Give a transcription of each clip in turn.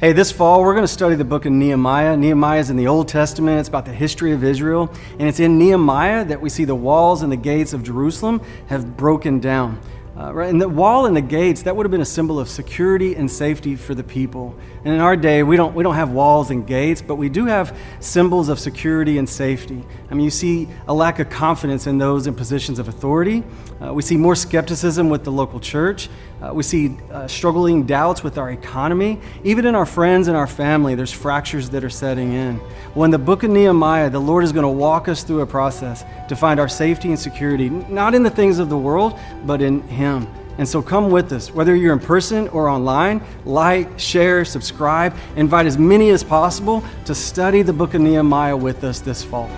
Hey, this fall we're going to study the book of Nehemiah. Nehemiah is in the Old Testament. It's about the history of Israel. And it's in Nehemiah that we see the walls and the gates of Jerusalem have broken down. Uh, right? And the wall and the gates, that would have been a symbol of security and safety for the people. And in our day, we don't, we don't have walls and gates, but we do have symbols of security and safety. I mean, you see a lack of confidence in those in positions of authority. Uh, we see more skepticism with the local church. Uh, we see uh, struggling doubts with our economy. Even in our friends and our family, there's fractures that are setting in. Well, in the book of Nehemiah, the Lord is going to walk us through a process to find our safety and security, not in the things of the world, but in Him. And so come with us, whether you're in person or online, like, share, subscribe, invite as many as possible to study the book of Nehemiah with us this fall.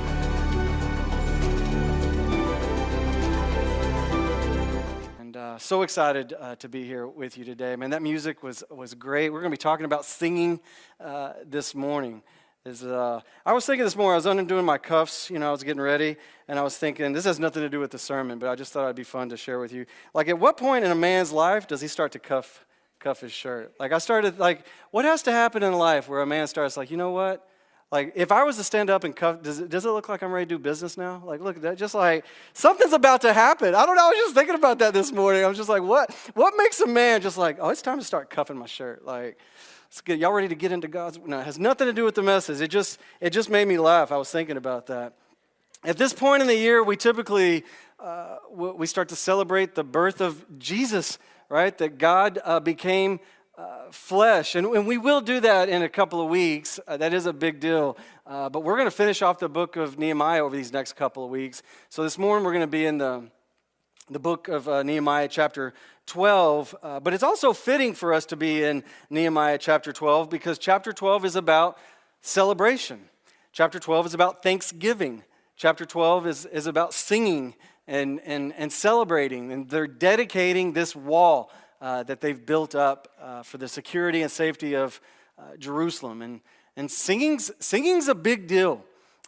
So excited uh, to be here with you today. Man, that music was, was great. We're going to be talking about singing uh, this morning. Is, uh, I was thinking this morning, I was undoing my cuffs, you know, I was getting ready, and I was thinking, this has nothing to do with the sermon, but I just thought it'd be fun to share with you. Like, at what point in a man's life does he start to cuff, cuff his shirt? Like, I started, like, what has to happen in life where a man starts, like, you know what? Like, if I was to stand up and cuff, does it, does it look like I'm ready to do business now? Like, look, that just like something's about to happen. I don't know. I was just thinking about that this morning. I was just like, what? What makes a man just like, oh, it's time to start cuffing my shirt? Like, it's good. Y'all ready to get into God's? No, it has nothing to do with the message. It just, it just made me laugh. I was thinking about that. At this point in the year, we typically uh, we start to celebrate the birth of Jesus, right? That God uh, became flesh. And, and, we will do that in a couple of weeks. Uh, that is a big deal. Uh, but we're going to finish off the book of Nehemiah over these next couple of weeks. So this morning we're going to be in the, the book of uh, Nehemiah, chapter 12. Uh, but it's also fitting for us to be in Nehemiah, chapter 12, because chapter 12 is about celebration. Chapter 12 is about thanksgiving. Chapter 12 is, is about singing and, and, and celebrating. And they're dedicating this wall uh, that they've built up uh, for the security and safety of uh, Jerusalem. And, and singing's, singing's a big deal.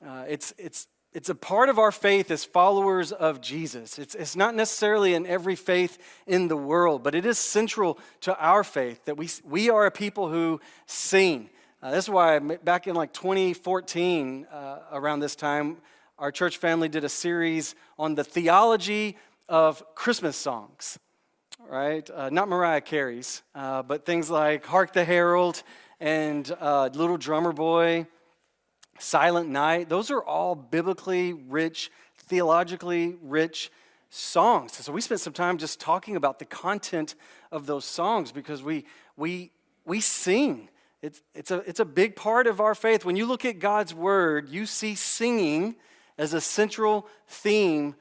Uh, it's, it's, it's a part of our faith as followers of Jesus. It's, it's not necessarily in every faith in the world, but it is central to our faith that we, we are a people who sing. Uh, this is why back in like 2014, uh, around this time, our church family did a series on the theology of Christmas songs right? Uh, not Mariah Carey's, uh, but things like Hark the Herald and uh, Little Drummer Boy, Silent Night. Those are all biblically rich, theologically rich songs. So we spent some time just talking about the content of those songs because we, we, we sing. It's, it's, a, it's a big part of our faith. When you look at God's word, you see singing as a central theme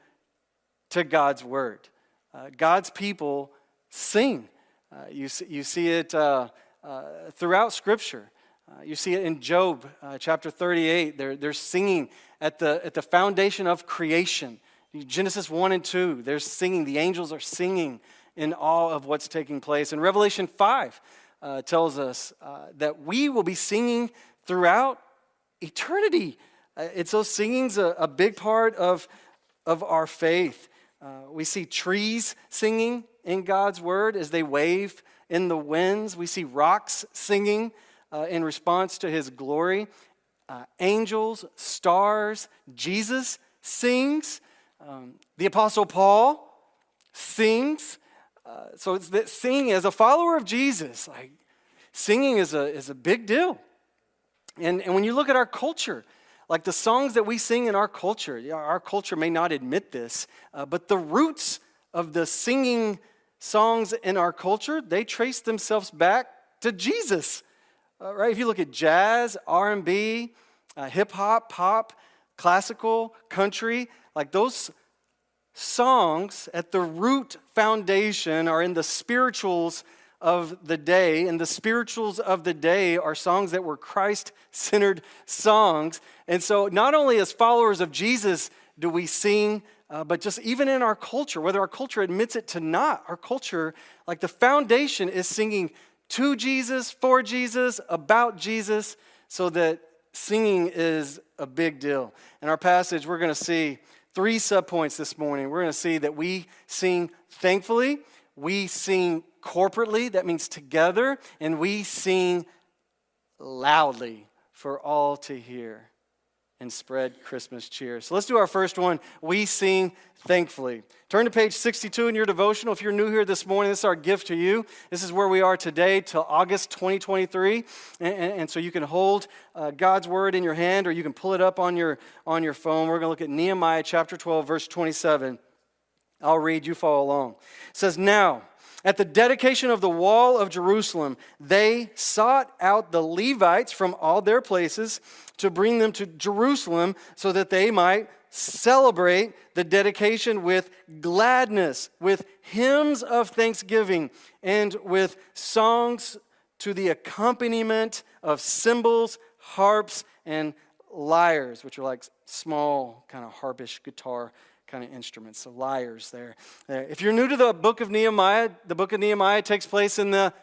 to God's word. Uh, God's people sing. Uh, you, see, you see it uh, uh throughout Scripture. Uh, you see it in Job chapter 38. They're, they're singing at the, at the foundation of creation. Genesis 1 and 2, they're singing. The angels are singing in awe of what's taking place. And Revelation 5 tells us that we will be singing throughout eternity. it's those singing's a, a big part of, of our faith. Uh, we see trees singing in God's word as they wave in the winds. We see rocks singing uh, in response to his glory. Uh, angels, stars, Jesus sings. Um, the Apostle Paul sings. Uh, so it's that singing as a follower of Jesus, like singing is a, is a big deal. And, and when you look at our culture, like the songs that we sing in our culture, our culture may not admit this, uh, but the roots of the singing songs in our culture, they trace themselves back to Jesus. Uh, right? If you look at jazz, R&B, uh, hip hop, pop, classical, country, like those songs at the root foundation are in the spirituals of the day, and the spirituals of the day are songs that were Christ centered songs. And so, not only as followers of Jesus do we sing, uh, but just even in our culture, whether our culture admits it to not, our culture, like the foundation is singing to Jesus, for Jesus, about Jesus, so that singing is a big deal. In our passage, we're going to see three subpoints this morning. We're going to see that we sing thankfully, we sing corporately, that means together, and we sing loudly for all to hear and spread Christmas cheer. So let's do our first one. We sing thankfully. Turn to page 62 in your devotional. If you're new here this morning, this is our gift to you. This is where we are today till August 2023. And, and, and so you can hold uh, God's word in your hand or you can pull it up on your, on your phone. We're going to look at Nehemiah chapter 12, verse 27. I'll read, you follow along. It says, Now, at the dedication of the wall of Jerusalem, they sought out the Levites from all their places to bring them to Jerusalem so that they might celebrate the dedication with gladness, with hymns of thanksgiving, and with songs to the accompaniment of cymbals, harps, and lyres, which are like small, kind of harpish guitar kind of instruments. So, lyres there. Uh, if you're new to the book of Nehemiah, the book of Nehemiah takes place in the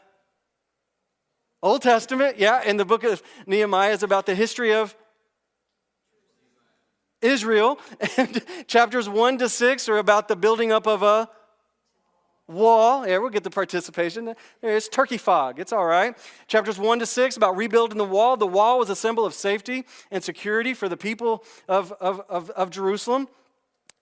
Old Testament. Yeah, and the book of Nehemiah is about the history of Israel. And chapters 1 to 6 are about the building up of a wall. Yeah, we'll get the participation. It's turkey fog. It's all right. Chapters 1 to 6 about rebuilding the wall. The wall was a symbol of safety and security for the people of, of, of, of Jerusalem.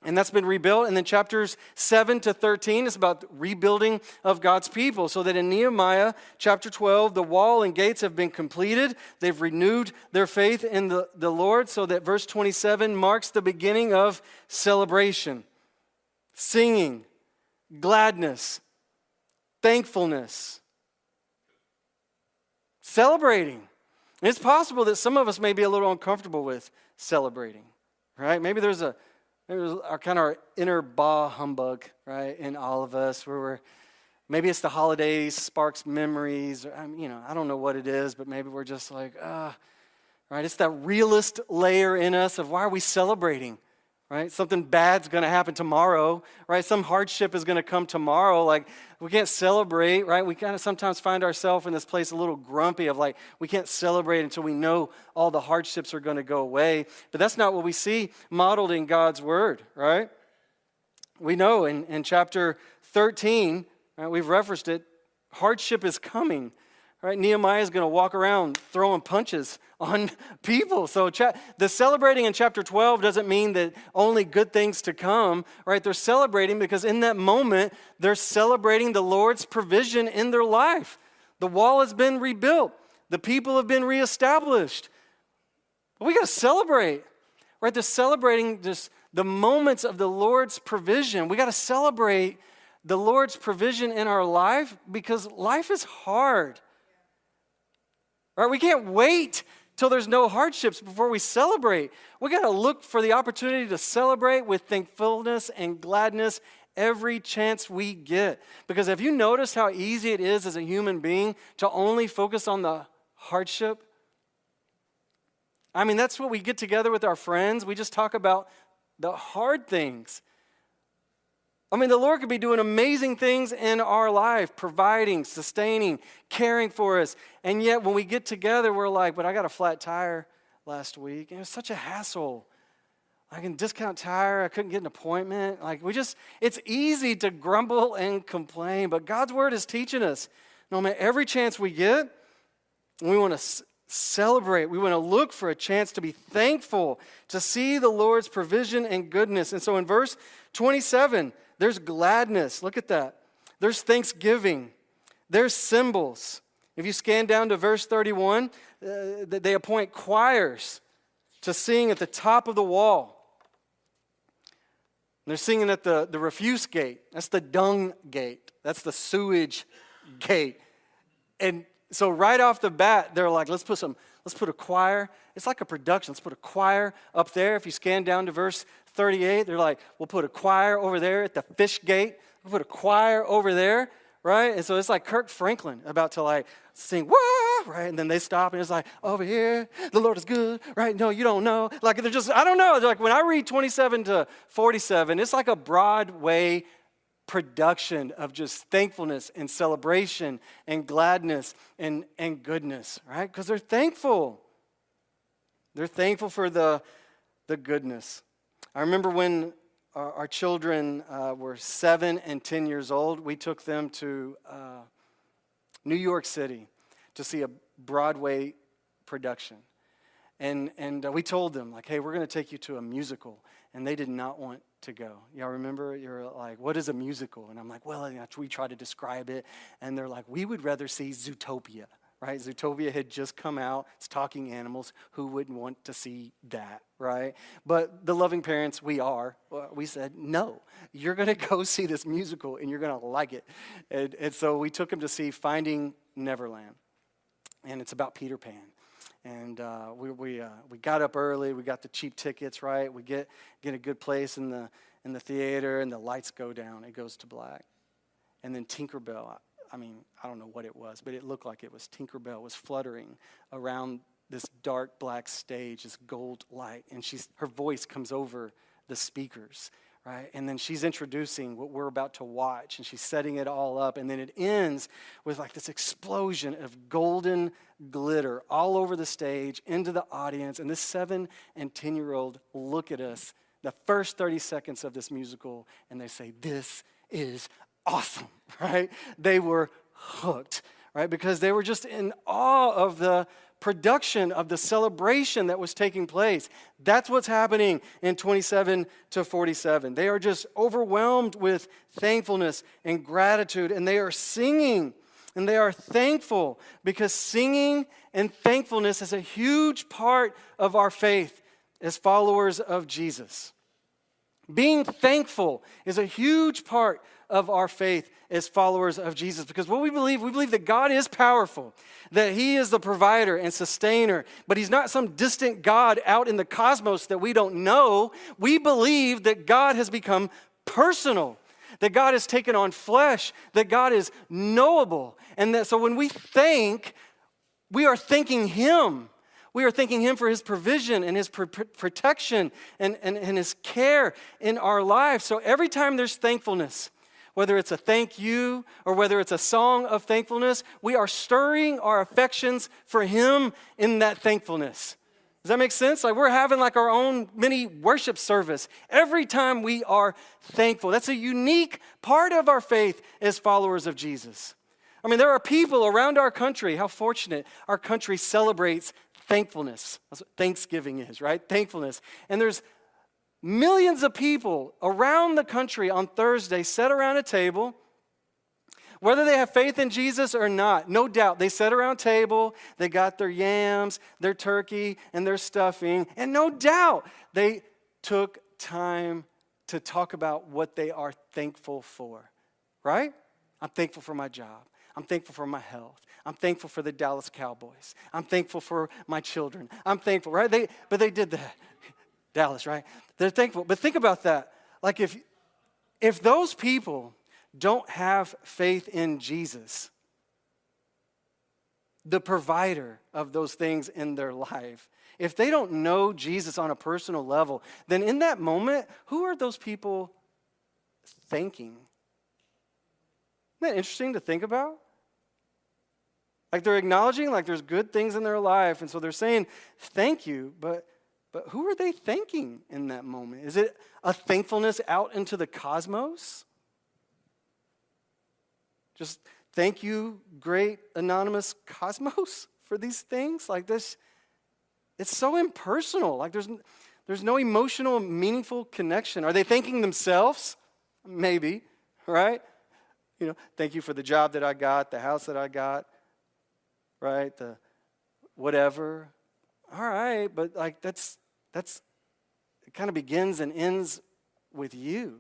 And that's been rebuilt. And then chapters 7 to 13 is about rebuilding of God's people. So that in Nehemiah chapter 12, the wall and gates have been completed. They've renewed their faith in the, the Lord. So that verse 27 marks the beginning of celebration, singing, gladness, thankfulness, celebrating. And it's possible that some of us may be a little uncomfortable with celebrating, right? Maybe there's a Maybe it our kind of our inner bah humbug, right, in all of us, where we're maybe it's the holidays sparks memories. Or, mean, you know, I don't know what it is, but maybe we're just like, ah, right. It's that realist layer in us of why are we celebrating? Right? Something bad's going to happen tomorrow, right? Some hardship is going to come tomorrow. Like, we can't celebrate, right? We kind of sometimes find ourselves in this place a little grumpy of like, we can't celebrate until we know all the hardships are going to go away. But that's not what we see modeled in God's word, right? We know in, in chapter 13, right, we've referenced it, hardship is coming. Right? Nehemiah is going to walk around throwing punches on people. So cha- the celebrating in chapter 12 doesn't mean that only good things to come, right? They're celebrating because in that moment, they're celebrating the Lord's provision in their life. The wall has been rebuilt, the people have been reestablished. We got to celebrate, right? They're celebrating just the moments of the Lord's provision. We got to celebrate the Lord's provision in our life because life is hard. Right? We can't wait till there's no hardships before we celebrate. We got to look for the opportunity to celebrate with thankfulness and gladness every chance we get. Because have you noticed how easy it is as a human being to only focus on the hardship? I mean, that's what we get together with our friends. We just talk about the hard things. I mean, the Lord could be doing amazing things in our life, providing, sustaining, caring for us. And yet, when we get together, we're like, but I got a flat tire last week. And it was such a hassle. I can discount tire. I couldn't get an appointment. Like, we just, it's easy to grumble and complain, but God's word is teaching us no matter every chance we get, we want to celebrate. We want to look for a chance to be thankful, to see the Lord's provision and goodness. And so in verse 27, there's gladness. Look at that. There's thanksgiving. There's cymbals. If you scan down to verse 31, uh, they appoint choirs to sing at the top of the wall. they're singing at the, the refuse gate. That's the dung gate. That's the sewage gate. And so right off the bat, they're like, let's put some, let's put a choir. It's like a production. Let's put a choir up there. If you scan down to verse 38, they're like, we'll put a choir over there at the fish gate. We'll put a choir over there, right? And so it's like Kirk Franklin about to like sing, whoa, right? And then they stop and it's like, over here, the Lord is good, right? No, you don't know. Like they're just, I don't know. They're like when I read 27 to 47, it's like a Broadway production of just thankfulness and celebration and gladness and, and goodness, right? Because they're thankful. They're thankful for the, the goodness. I remember when our, our children uh, were seven and 10 years old, we took them to uh, New York City to see a Broadway production. And, and uh, we told them, like, hey, we're going to take you to a musical. And they did not want to go. Y'all remember? You're like, what is a musical? And I'm like, well, we try to describe it. And they're like, we would rather see Zootopia, right? Zootopia had just come out. It's talking animals. Who wouldn't want to see that, right? But the loving parents we are, uh, we said, no, you're going to go see this musical and you're going to like it. And, and so we took them to see Finding Neverland. And it's about Peter Pan and uh, we, we, uh, we got up early we got the cheap tickets right? We get, get a good place in the, in the theater and the lights go down it goes to black. And then tinkerbell i mean i don't know what it was but it looked like it was tinkerbell was fluttering around this dark black stage this gold light and she's, her voice comes over the speakers right? And then she's introducing what we're about to watch and she's setting it all up. And then it ends with like this explosion of golden glitter all over the stage, into the audience. And this seven and 10 year old look at us the first 30 seconds of this musical and they say, This is awesome, right? They were hooked, right? Because they were just in awe of the production of the celebration that was taking place. That's what's happening in 27 to 47. They are just overwhelmed with thankfulness and gratitude, and they are singing and they are thankful because singing and thankfulness is a huge part of our faith as followers of Jesus. Being thankful is a huge part of our faith as followers of Jesus. Because what we believe, we believe that God is powerful, that He is the provider and sustainer, but He's not some distant God out in the cosmos that we don't know. We believe that God has become personal. That God has taken on flesh, that God is knowable. And that so when we thank, we are thanking Him. We are thanking Him for His provision and His pr- protection and, and, and His care in our lives. So every time there's thankfulness, whether it's a thank you or whether it's a song of thankfulness, we are stirring our affections for Him in that thankfulness. Does that make sense? Like we're having like our own mini worship service every time we are thankful. That's a unique part of our faith as followers of Jesus. I mean, there are people around our country, how fortunate our country celebrates thankfulness. That's what Thanksgiving is, right? Thankfulness. And there's millions of people around the country on Thursday sat around a table. Whether they have faith in Jesus or not, no doubt, they sat around table, they got their yams, their turkey, and their stuffing, and no doubt they took time to talk about what they are thankful for, right? I'm thankful for my job. I'm thankful for my health. I'm thankful for the Dallas Cowboys. I'm thankful for my children. I'm thankful, right? They, but they did that. Dallas, right? They're thankful. But think about that. Like if if those people don't have faith in Jesus, the provider of those things in their life, if they don't know Jesus on a personal level, then in that moment, who are those people thanking? Isn't that interesting to think about? Like they're acknowledging like there's good things in their life, and so they're saying thank you, but but who are they thanking in that moment? Is it a thankfulness out into the cosmos? Just thank you, great anonymous cosmos, for these things? Like this, it's so impersonal. Like there's, there's no emotional, meaningful connection. Are they thanking themselves? Maybe, right? You know, thank you for the job that I got, the house that I got, right? The whatever all right, but like that's that's it kind of begins and ends with you.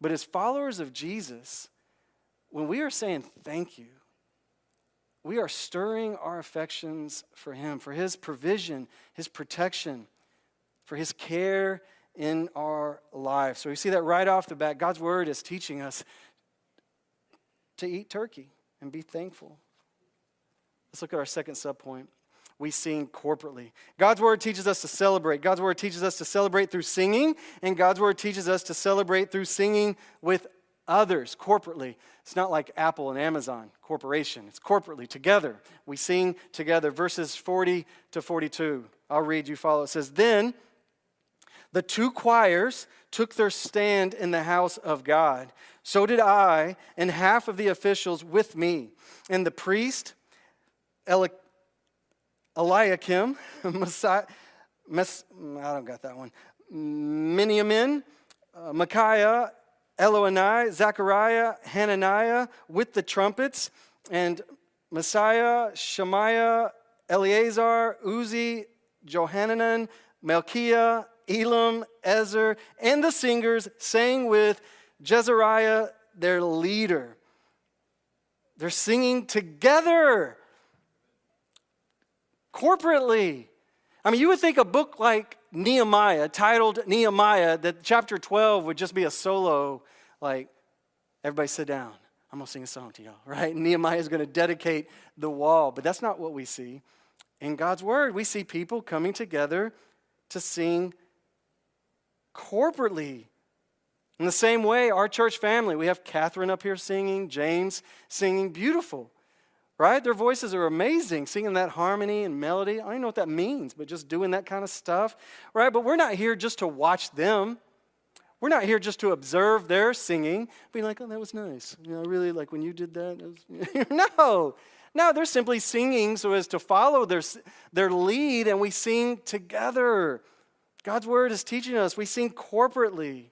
But as followers of Jesus, when we are saying thank you, we are stirring our affections for Him, for His provision, His protection, for His care in our lives. So we see that right off the bat. God's Word is teaching us to eat turkey and be thankful. Let's look at our second subpoint we sing corporately. God's word teaches us to celebrate. God's word teaches us to celebrate through singing, and God's word teaches us to celebrate through singing with others corporately. It's not like Apple and Amazon corporation, it's corporately, together. We sing together. Verses 40 to 42. I'll read, you follow. It says, Then the two choirs took their stand in the house of God. So did I, and half of the officials with me. And the priest, Eliakim, Messiah, Mes, I don't got that one. Miniamin, uh, Micaiah, Eloanai, Zechariah, Hananiah with the trumpets, and Messiah, Shemaiah, Eleazar, Uzzi, Johanan, Melchiah, Elam, Ezer, and the singers sang with Jezariah, their leader. They're singing together, corporately. I mean, you would think a book like Nehemiah, titled Nehemiah, that chapter 12 would just be a solo, like, everybody sit down. I'm going to sing a song to y'all, right? Nehemiah is going to dedicate the wall, but that's not what we see. In God's word, we see people coming together to sing corporately. In the same way, our church family, we have Catherine up here singing, James singing, beautiful, right? Their voices are amazing, singing that harmony and melody. I don't even know what that means, but just doing that kind of stuff, right? But we're not here just to watch them. We're not here just to observe their singing, being like, oh, that was nice. You know, really, like when you did that. Was... no, no, they're simply singing so as to follow their, their lead, and we sing together. God's word is teaching us. We sing corporately.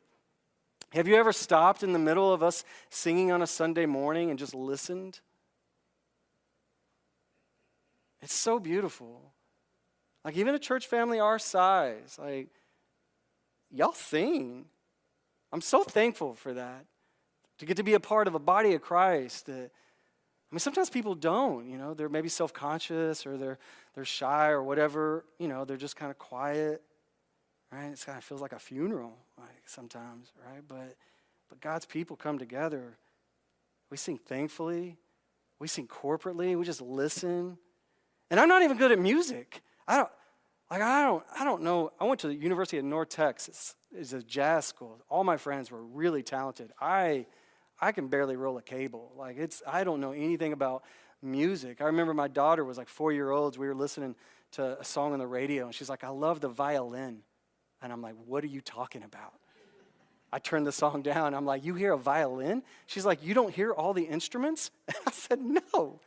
Have you ever stopped in the middle of us singing on a Sunday morning and just listened? It's so beautiful. Like, even a church family our size, like, y'all sing. I'm so thankful for that. To get to be a part of a body of Christ that I mean, sometimes people don't, you know, they're maybe self conscious or they're, they're shy or whatever, you know, they're just kind of quiet, right? It kind of feels like a funeral, like sometimes, right? But, but God's people come together. We sing thankfully, we sing corporately, we just listen. And I'm not even good at music. I don't, like, I don't, I don't know. I went to the University of North Texas. It's a jazz school. All my friends were really talented. I, I can barely roll a cable. Like, it's, I don't know anything about music. I remember my daughter was like four year olds. We were listening to a song on the radio, and she's like, I love the violin. And I'm like, what are you talking about? I turned the song down. I'm like, you hear a violin? She's like, you don't hear all the instruments? I said, no.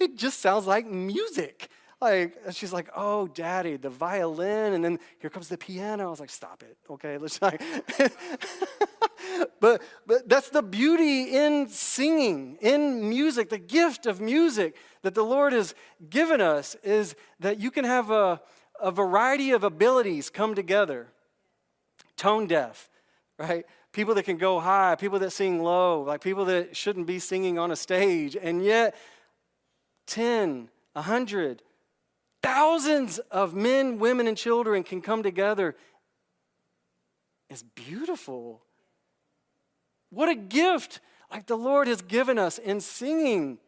It just sounds like music. Like, she's like, oh, daddy, the violin, and then here comes the piano. I was like, stop it, okay? Let's like, but, but that's the beauty in singing, in music, the gift of music that the Lord has given us is that you can have a, a variety of abilities come together. Tone deaf, right? People that can go high, people that sing low, like people that shouldn't be singing on a stage, and yet 10, 100, thousands of men, women, and children can come together is beautiful. What a gift like the Lord has given us in singing.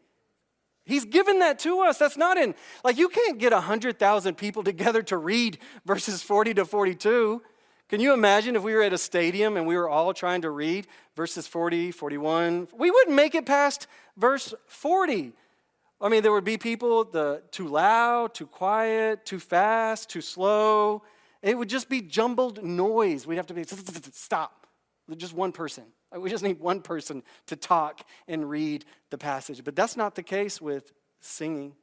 He's given that to us. That's not in, like, you can't get 100,000 people together to read verses 40 to 42. Can you imagine if we were at a stadium and we were all trying to read verses 40, 41? We wouldn't make it past verse 40. I mean, there would be people the, too loud, too quiet, too fast, too slow. It would just be jumbled noise. We'd have to be, stop. Just one person. We just need one person to talk and read the passage. But that's not the case with singing.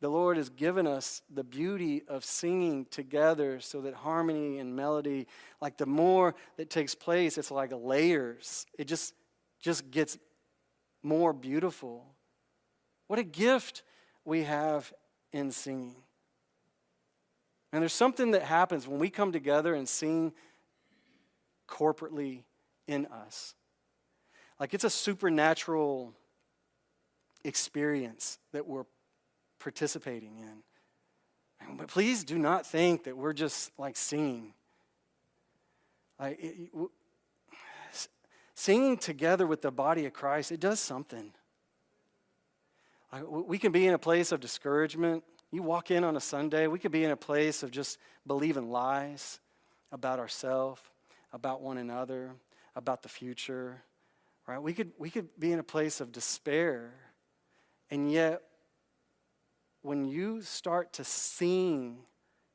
The Lord has given us the beauty of singing together so that harmony and melody, like the more that takes place, it's like layers. It just, just gets more beautiful. What a gift we have in singing. And there's something that happens when we come together and sing corporately in us. Like it's a supernatural experience that we're participating in. But please do not think that we're just like singing. Like it, singing together with the body of Christ, it does something. We can be in a place of discouragement. You walk in on a Sunday, we could be in a place of just believing lies about ourselves, about one another, about the future. Right? We could, we could be in a place of despair. And yet, when you start to sing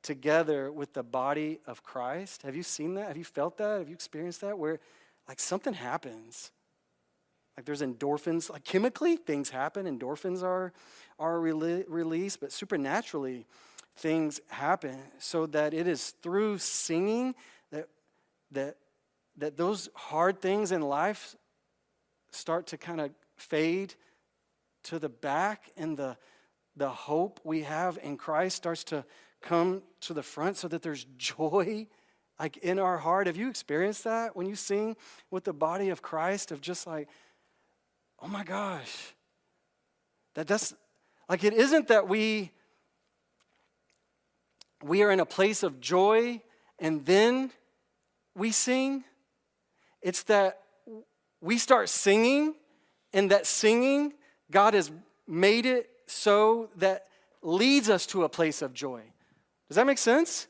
together with the body of Christ, have you seen that? Have you felt that? Have you experienced that? Where like something happens. Like there's endorphins, like chemically, things happen. Endorphins are, are rele- released, but supernaturally, things happen. So that it is through singing that, that, that those hard things in life start to kind of fade to the back and the, the hope we have in Christ starts to come to the front so that there's joy like in our heart. Have you experienced that when you sing with the body of Christ of just like, oh my gosh. That that's like it isn't that we we are in a place of joy and then we sing. It's that we start singing and that singing God has made it so that leads us to a place of joy. Does that make sense?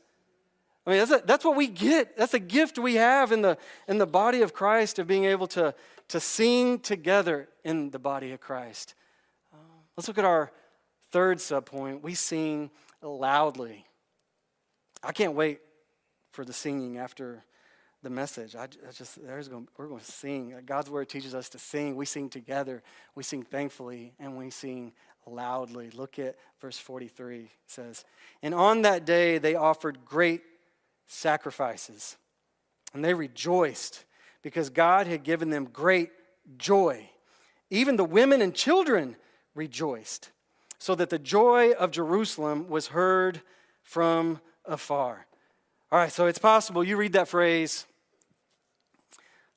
I mean, that's, a, that's what we get. That's a gift we have in the, in the body of Christ of being able to, to sing together in the body of Christ. Uh, let's look at our third subpoint. We sing loudly. I can't wait for the singing after the message. I, I just there's going, we're going to sing. God's word teaches us to sing. We sing together. We sing thankfully, and we sing loudly. Look at verse 43. It says, "And on that day they offered great sacrifices, and they rejoiced because God had given them great joy. Even the women and children rejoiced, so that the joy of Jerusalem was heard from afar." All right, so it's possible you read that phrase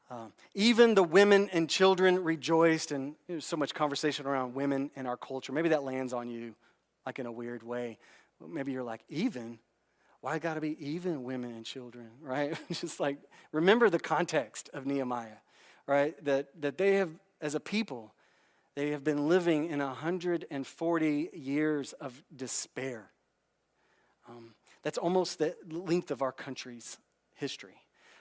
um, even the women and children rejoiced, and there's so much conversation around women in our culture. Maybe that lands on you like in a weird way. Maybe you're like, even? Why got to be even women and children, right? Just like, remember the context of Nehemiah, right? That, that they have, as a people, they have been living in 140 years of despair. Um, that's almost the length of our country's history.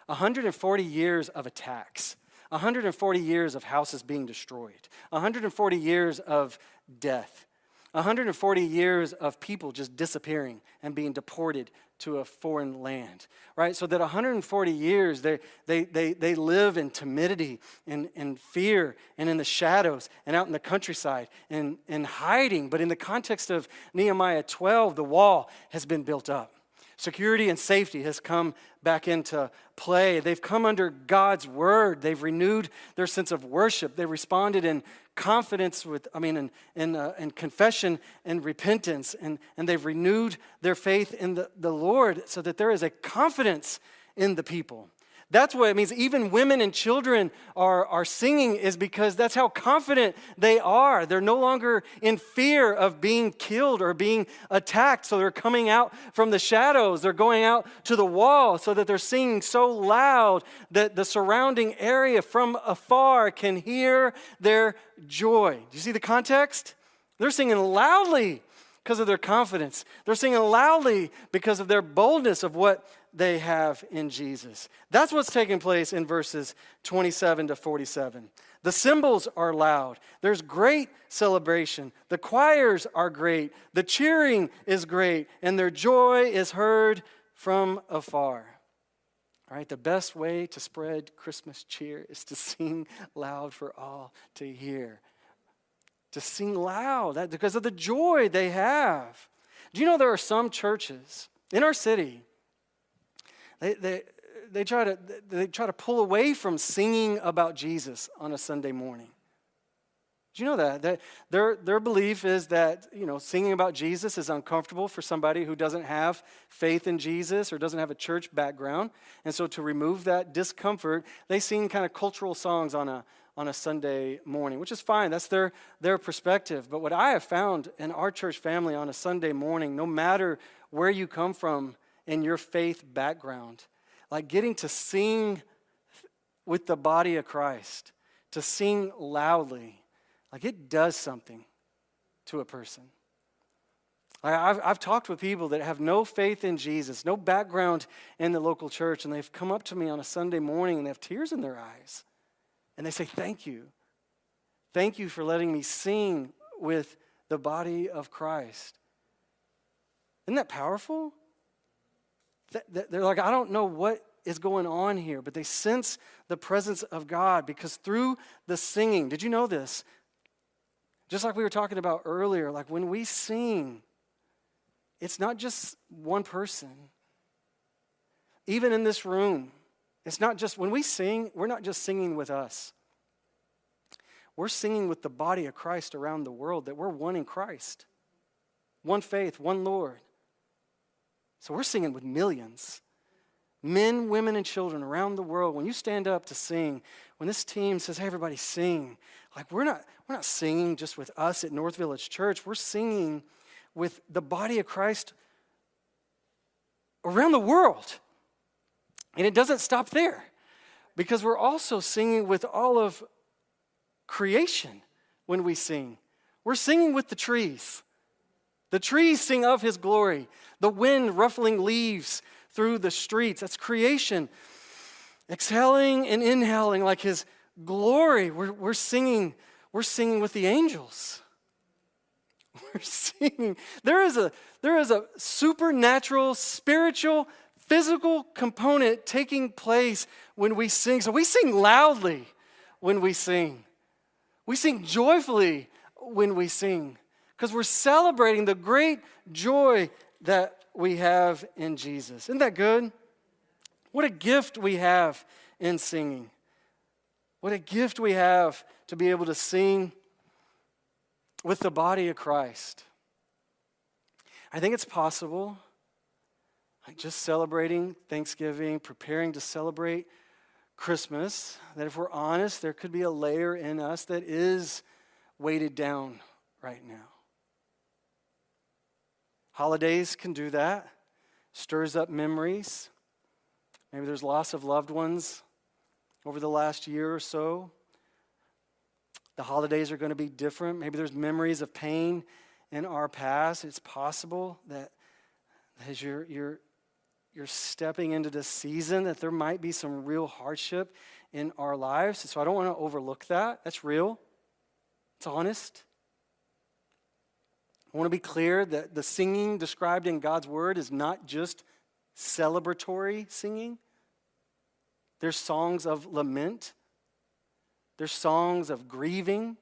140 years of attacks, 140 years of houses being destroyed, 140 years of death, 140 years of people just disappearing and being deported to a foreign land, right? So that 140 years they, they, they, they live in timidity and, and fear and in the shadows and out in the countryside and, and hiding. But in the context of Nehemiah 12, the wall has been built up. Security and safety has come back into play. They've come under God's word. They've renewed their sense of worship. They responded in confidence with, I mean, in, in, uh, confession and repentance. And, and they've renewed their faith in the, the Lord so that there is a confidence in the people. That's what it means. Even women and children are, are singing, is because that's how confident they are. They're no longer in fear of being killed or being attacked. So they're coming out from the shadows. They're going out to the wall so that they're singing so loud that the surrounding area from afar can hear their joy. Do you see the context? They're singing loudly because of their confidence. They're singing loudly because of their boldness of what they have in Jesus. That's what's taking place in verses 27 to 47. The cymbals are loud. There's great celebration. The choirs are great. The cheering is great. And their joy is heard from afar. All right, the best way to spread Christmas cheer is to sing loud for all to hear. To sing loud because of the joy they have. Do you know there are some churches in our city they, they, they, try to, they try to pull away from singing about Jesus on a Sunday morning. Do you know that? that? Their, their belief is that you know, singing about Jesus is uncomfortable for somebody who doesn't have faith in Jesus or doesn't have a church background. And so, to remove that discomfort, they sing kind of cultural songs on a, on a Sunday morning, which is fine. That's their, their perspective. But what I have found in our church family on a Sunday morning, no matter where you come from in your faith background. Like getting to sing with the body of Christ, to sing loudly, like it does something to a person. I've, I've talked with people that have no faith in Jesus, no background in the local church, and they've come up to me on a Sunday morning and they have tears in their eyes. And they say, Thank you. Thank you for letting me sing with the body of Christ. Isn't that powerful? They're like, I don't know what is going on here, but they sense the presence of God because through the singing, did you know this? Just like we were talking about earlier, like when we sing, it's not just one person. Even in this room, it's not just when we sing, we're not just singing with us. We're singing with the body of Christ around the world that we're one in Christ, one faith, one Lord. So we're singing with millions men, women, and children around the world. When you stand up to sing, when this team says, hey, everybody sing, like we're not, we're not singing just with us at North Village Church, we're singing with the body of Christ around the world. And it doesn't stop there because we're also singing with all of creation when we sing. We're singing with the trees. The trees sing of his glory. The wind ruffling leaves through the streets. That's creation. Exhaling and inhaling like his glory. We're, we're singing, we're singing with the angels. We're singing. There is a there is a supernatural, spiritual, physical component taking place when we sing. So we sing loudly when we sing. We sing joyfully when we sing because we're celebrating the great joy that we have in Jesus. Isn't that good? What a gift we have in singing. What a gift we have to be able to sing with the body of Christ. I think it's possible, like just celebrating Thanksgiving, preparing to celebrate Christmas, that if we're honest, there could be a layer in us that is weighted down right now. Holidays can do that, stirs up memories. Maybe there's loss of loved ones over the last year or so. The holidays are going to be different. Maybe there's memories of pain in our past. It's possible that as you're, you're, you're stepping into this season, that there might be some real hardship in our lives. So I don't want to overlook that. That's real, it's honest. I want to be clear that the singing described in God's word is not just celebratory singing. There's songs of lament. There's songs of grieving.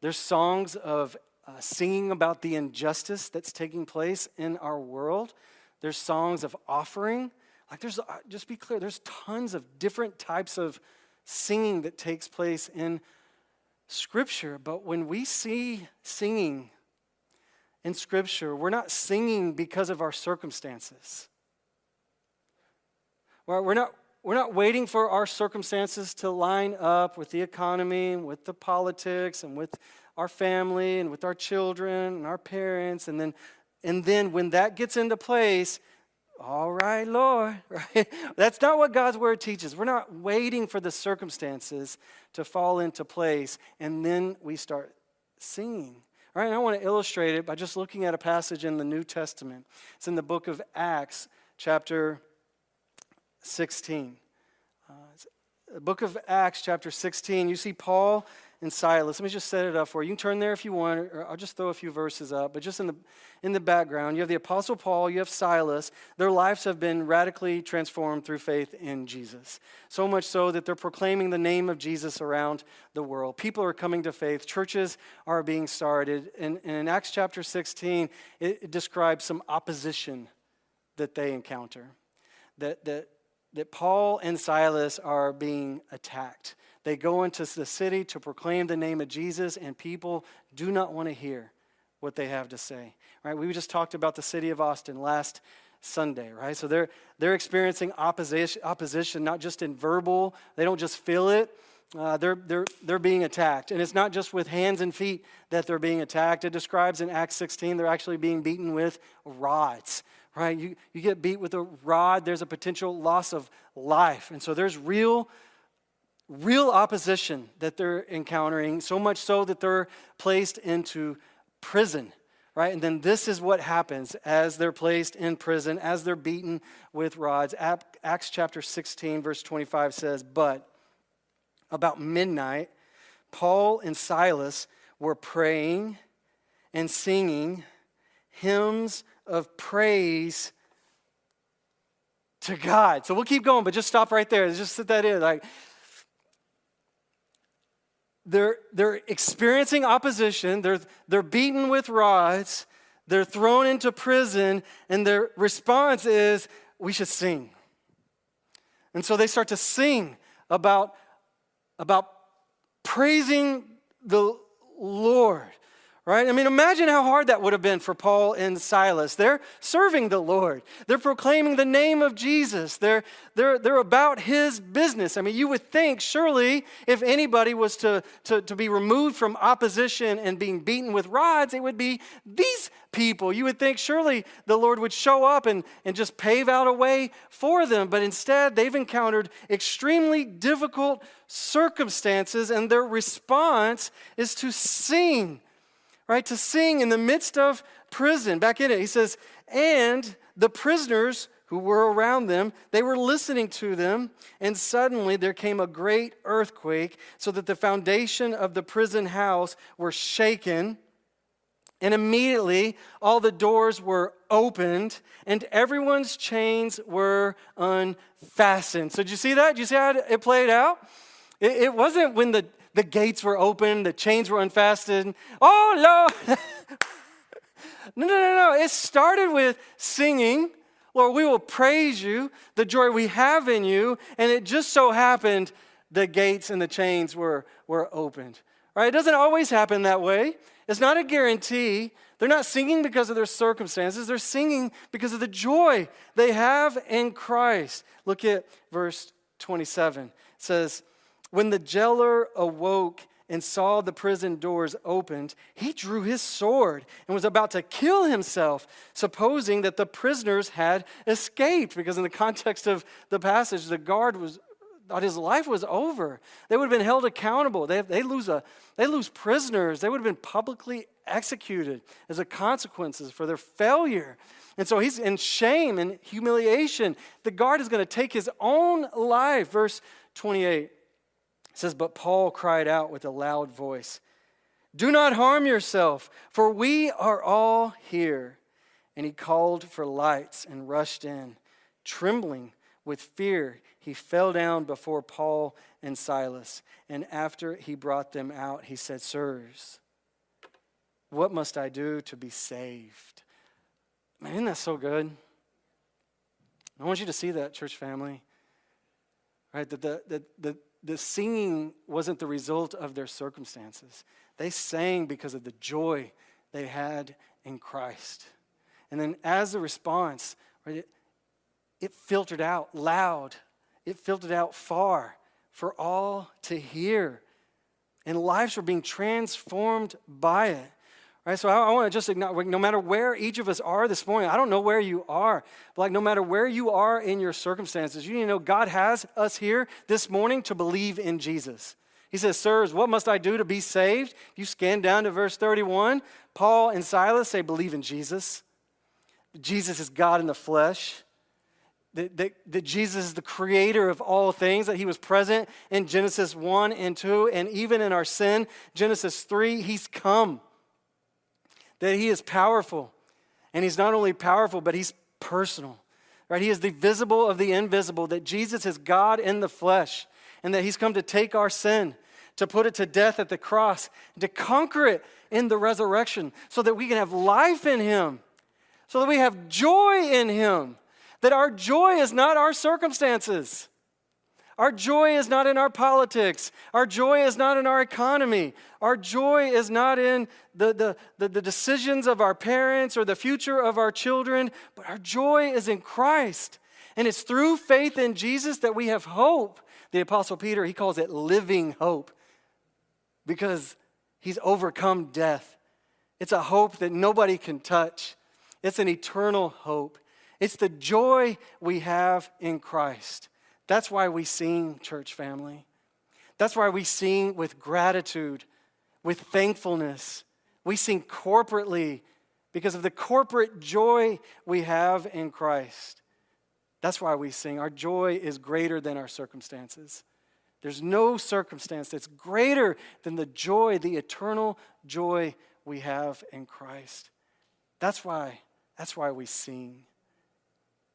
There's songs of uh, singing about the injustice that's taking place in our world. There's songs of offering. Like, there's, uh, just be clear, there's tons of different types of singing that takes place in Scripture. But when we see singing in Scripture, we're not singing because of our circumstances. We're not, we're not waiting for our circumstances to line up with the economy and with the politics and with our family and with our children and our parents. And then, and then when that gets into place, all right, Lord, right? That's not what God's word teaches. We're not waiting for the circumstances to fall into place and then we start singing. All right, I want to illustrate it by just looking at a passage in the New Testament. It's in the book of Acts, chapter 16. Uh, the book of Acts, chapter 16. You see Paul and Silas. Let me just set it up for you. You can turn there if you want, or I'll just throw a few verses up. But just in the, in the background, you have the Apostle Paul, you have Silas. Their lives have been radically transformed through faith in Jesus. So much so that they're proclaiming the name of Jesus around the world. People are coming to faith, churches are being started. And, and in Acts chapter 16, it, it describes some opposition that they encounter. That, that, that Paul and Silas are being attacked they go into the city to proclaim the name of Jesus, and people do not want to hear what they have to say. Right? We just talked about the city of Austin last Sunday, right? So they're they're experiencing opposition, opposition not just in verbal. They don't just feel it. Uh, they're, they're, they're being attacked. And it's not just with hands and feet that they're being attacked. It describes in Acts 16 they're actually being beaten with rods, right? You, you get beat with a rod, there's a potential loss of life. And so there's real real opposition that they're encountering, so much so that they're placed into prison, right? And then this is what happens as they're placed in prison, as they're beaten with rods. Acts chapter 16, verse 25 says, But about midnight, Paul and Silas were praying and singing hymns of praise to God. So we'll keep going, but just stop right there. Just sit that in. Like, they're, they're experiencing opposition, they're, they're beaten with rods, they're thrown into prison, and their response is, We should sing. And so they start to sing about, about praising the Lord right? I mean, imagine how hard that would have been for Paul and Silas. They're serving the Lord, they're proclaiming the name of Jesus, they're, they're, they're about his business. I mean, you would think, surely, if anybody was to, to, to be removed from opposition and being beaten with rods, it would be these people. You would think, surely, the Lord would show up and, and just pave out a way for them. But instead, they've encountered extremely difficult circumstances, and their response is to sing right? To sing in the midst of prison. Back in it, he says, and the prisoners who were around them, they were listening to them, and suddenly there came a great earthquake, so that the foundation of the prison house were shaken. And immediately all the doors were opened and everyone's chains were unfastened. So, did you see that? Did you see how it played out? It, it wasn't when the the gates were open, the chains were unfastened. Oh, Lord. no, no, no, no. It started with singing. Lord, we will praise you, the joy we have in you. And it just so happened the gates and the chains were, were opened. Right? It doesn't always happen that way. It's not a guarantee. They're not singing because of their circumstances. They're singing because of the joy they have in Christ. Look at verse 27. It says, when the jailer awoke and saw the prison doors opened, he drew his sword and was about to kill himself, supposing that the prisoners had escaped. Because, in the context of the passage, the guard was thought his life was over. They would have been held accountable. They, they, lose a, they lose prisoners. They would have been publicly executed as a consequences for their failure. And so he's in shame and humiliation. The guard is going to take his own life. Verse 28. It says, But Paul cried out with a loud voice, Do not harm yourself, for we are all here. And he called for lights and rushed in. Trembling with fear, he fell down before Paul and Silas. And after he brought them out, he said, Sirs, what must I do to be saved? Man, isn't that so good? I want you to see that, church family. Right? That the, the, the, the singing wasn't the result of their circumstances. They sang because of the joy they had in Christ. And then, as a response, right, it, it filtered out loud, it filtered out far for all to hear. And lives were being transformed by it. Right, so I, I want to just acknowledge, no matter where each of us are this morning, I don't know where you are, but like no matter where you are in your circumstances, you need to know God has us here this morning to believe in Jesus. He says, Sirs, what must I do to be saved? You scan down to verse 31. Paul and Silas say, Believe in Jesus. Jesus is God in the flesh. That, that, that, Jesus is the creator of all things, that he was present in Genesis 1 and 2, and even in our sin, Genesis 3, he's come that He is powerful. And He's not only powerful, but He's personal. Right? He is the visible of the invisible, that Jesus is God in the flesh, and that He's come to take our sin, to put it to death at the cross, to conquer it in the resurrection, so that we can have life in Him, so that we have joy in Him, that our joy is not our circumstances. Our joy is not in our politics. Our joy is not in our economy. Our joy is not in the, the, the, the, decisions of our parents or the future of our children, but our joy is in Christ. And it's through faith in Jesus that we have hope. The Apostle Peter, he calls it living hope because he's overcome death. It's a hope that nobody can touch, it's an eternal hope. It's the joy we have in Christ. That's why we sing, church family. That's why we sing with gratitude, with thankfulness. We sing corporately because of the corporate joy we have in Christ. That's why we sing. Our joy is greater than our circumstances. There's no circumstance that's greater than the joy, the eternal joy we have in Christ. That's why, that's why we sing.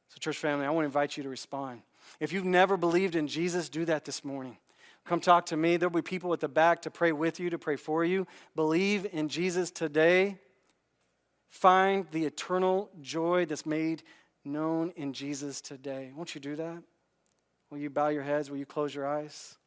So, church family, I want to invite you to respond. If you've never believed in Jesus, do that this morning. Come talk to me. There'll be people at the back to pray with you, to pray for you. Believe in Jesus today. Find the eternal joy that's made known in Jesus today. Won't you do that? Will you bow your heads? Will you close your eyes?